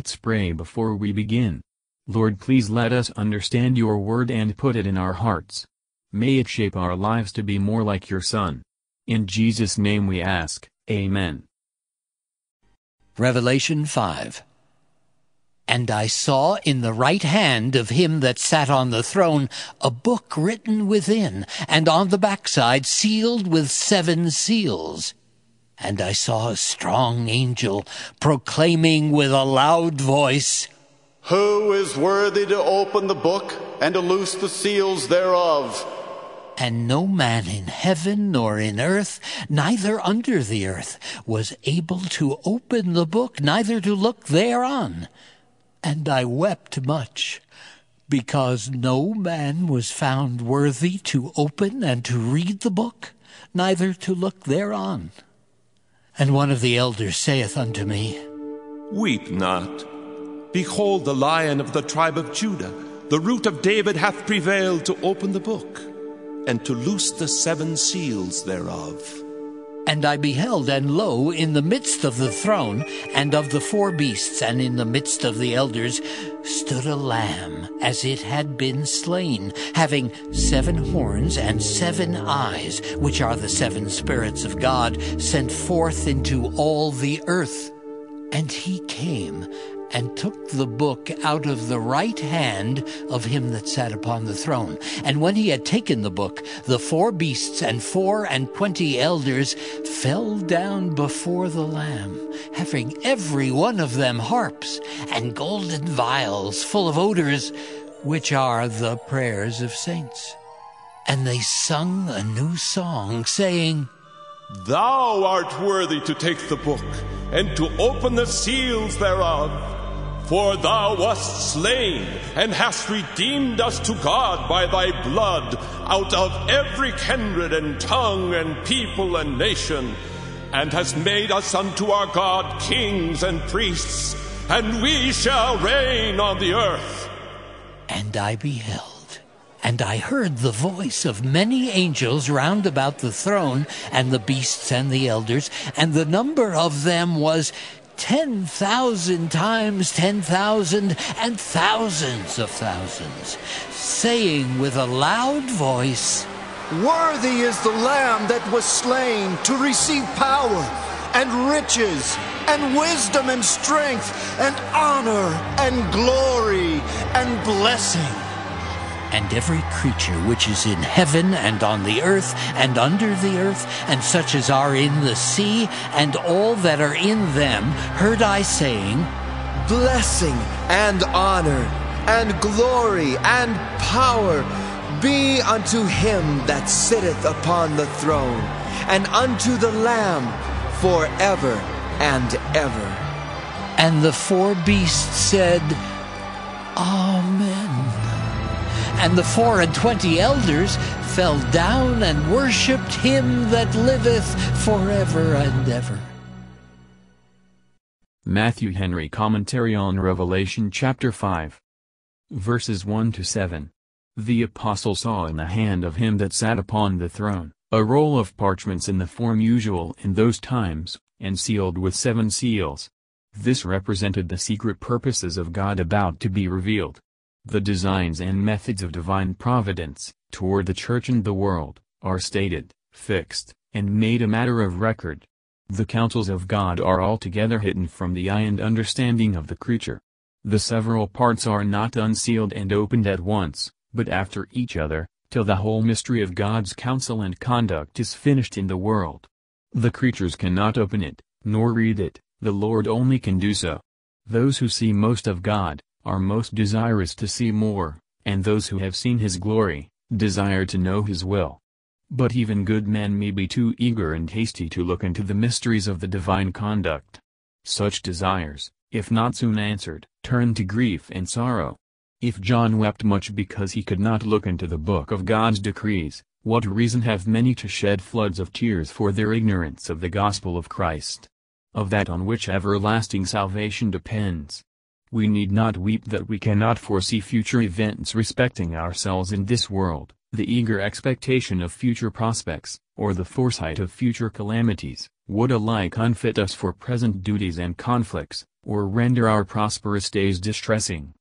Let's pray before we begin. Lord please let us understand your word and put it in our hearts. May it shape our lives to be more like your Son. In Jesus' name we ask, Amen. Revelation 5 And I saw in the right hand of him that sat on the throne a book written within, and on the backside sealed with seven seals. And I saw a strong angel proclaiming with a loud voice, Who is worthy to open the book and to loose the seals thereof? And no man in heaven nor in earth, neither under the earth, was able to open the book, neither to look thereon. And I wept much, because no man was found worthy to open and to read the book, neither to look thereon. And one of the elders saith unto me, Weep not. Behold, the lion of the tribe of Judah, the root of David, hath prevailed to open the book and to loose the seven seals thereof. And I beheld, and lo, in the midst of the throne, and of the four beasts, and in the midst of the elders, stood a lamb, as it had been slain, having seven horns and seven eyes, which are the seven spirits of God, sent forth into all the earth. And he came and took the book out of the right hand of him that sat upon the throne. And when he had taken the book, the four beasts and four and twenty elders fell down before the Lamb, having every one of them harps and golden vials full of odors, which are the prayers of saints. And they sung a new song, saying, Thou art worthy to take the book and to open the seals thereof. For thou wast slain, and hast redeemed us to God by thy blood out of every kindred and tongue and people and nation, and hast made us unto our God kings and priests, and we shall reign on the earth. And I beheld, and I heard the voice of many angels round about the throne, and the beasts and the elders, and the number of them was ten thousand times ten thousand and thousands of thousands, saying with a loud voice, Worthy is the Lamb that was slain to receive power and riches and wisdom and strength and honor and glory and blessing. And every creature which is in heaven and on the earth and under the earth, and such as are in the sea, and all that are in them, heard I saying, Blessing and honor and glory and power be unto him that sitteth upon the throne, and unto the Lamb forever and ever. And the four beasts said, Amen. And the four and twenty elders fell down and worshipped him that liveth forever and ever. Matthew Henry Commentary on Revelation chapter 5 Verses 1 to 7 The apostle saw in the hand of him that sat upon the throne, a roll of parchments in the form usual in those times, and sealed with seven seals. This represented the secret purposes of God about to be revealed. The designs and methods of divine providence, toward the church and the world, are stated, fixed, and made a matter of record. The counsels of God are altogether hidden from the eye and understanding of the creature. The several parts are not unsealed and opened at once, but after each other, till the whole mystery of God's counsel and conduct is finished in the world. The creatures cannot open it, nor read it, the Lord only can do so. Those who see most of God, are most desirous to see more, and those who have seen his glory, desire to know his will. But even good men may be too eager and hasty to look into the mysteries of the divine conduct. Such desires, if not soon answered, turn to grief and sorrow. If John wept much because he could not look into the book of God's decrees, what reason have many to shed floods of tears for their ignorance of the gospel of Christ? Of that on which everlasting salvation depends. We need not weep that we cannot foresee future events respecting ourselves in this world, the eager expectation of future prospects, or the foresight of future calamities, would alike unfit us for present duties and conflicts, or render our prosperous days distressing.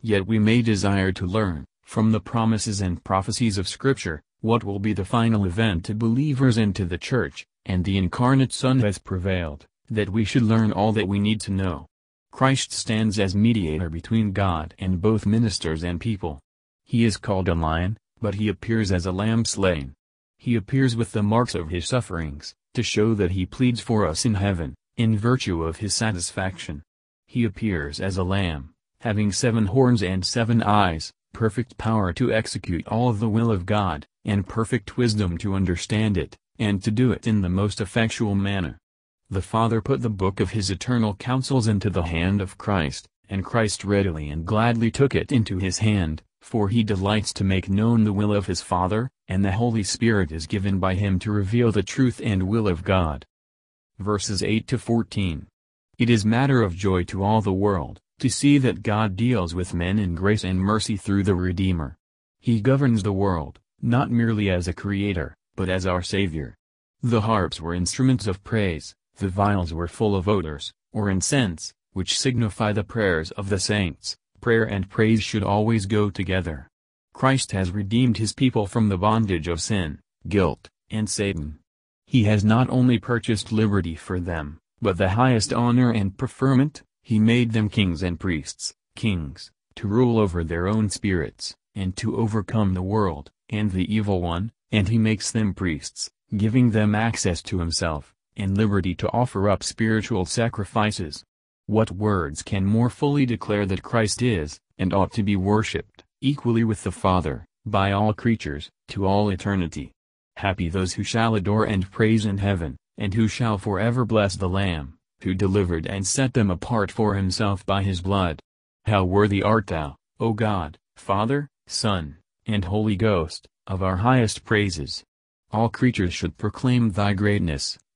Yet we may desire to learn, from the promises and prophecies of Scripture, what will be the final event to believers and to the Church, and the incarnate Son has prevailed, that we should learn all that we need to know. Christ stands as mediator between God and both ministers and people. He is called a lion, but he appears as a lamb slain. He appears with the marks of his sufferings, to show that he pleads for us in heaven, in virtue of his satisfaction. He appears as a lamb, having seven horns and seven eyes, perfect power to execute all the will of God, and perfect wisdom to understand it, and to do it in the most effectual manner. The Father put the book of his eternal counsels into the hand of Christ, and Christ readily and gladly took it into his hand, for he delights to make known the will of his Father, and the Holy Spirit is given by him to reveal the truth and will of God. Verses 8 to 14. It is matter of joy to all the world, to see that God deals with men in grace and mercy through the Redeemer. He governs the world, not merely as a creator, but as our Savior. The harps were instruments of praise, the vials were full of odors, or incense, which signify the prayers of the saints. Prayer and praise should always go together. Christ has redeemed his people from the bondage of sin, guilt, and Satan. He has not only purchased liberty for them, but the highest honor and preferment, he made them kings and priests, kings, to rule over their own spirits, and to overcome the world, and the evil one, and he makes them priests, giving them access to himself, and liberty to offer up spiritual sacrifices. What words can more fully declare that Christ is, and ought to be worshipped, equally with the Father, by all creatures, to all eternity? Happy those who shall adore and praise in heaven, and who shall forever bless the Lamb, who delivered and set them apart for himself by his blood. How worthy art thou, O God, Father, Son, and Holy Ghost, of our highest praises. All creatures should proclaim thy greatness,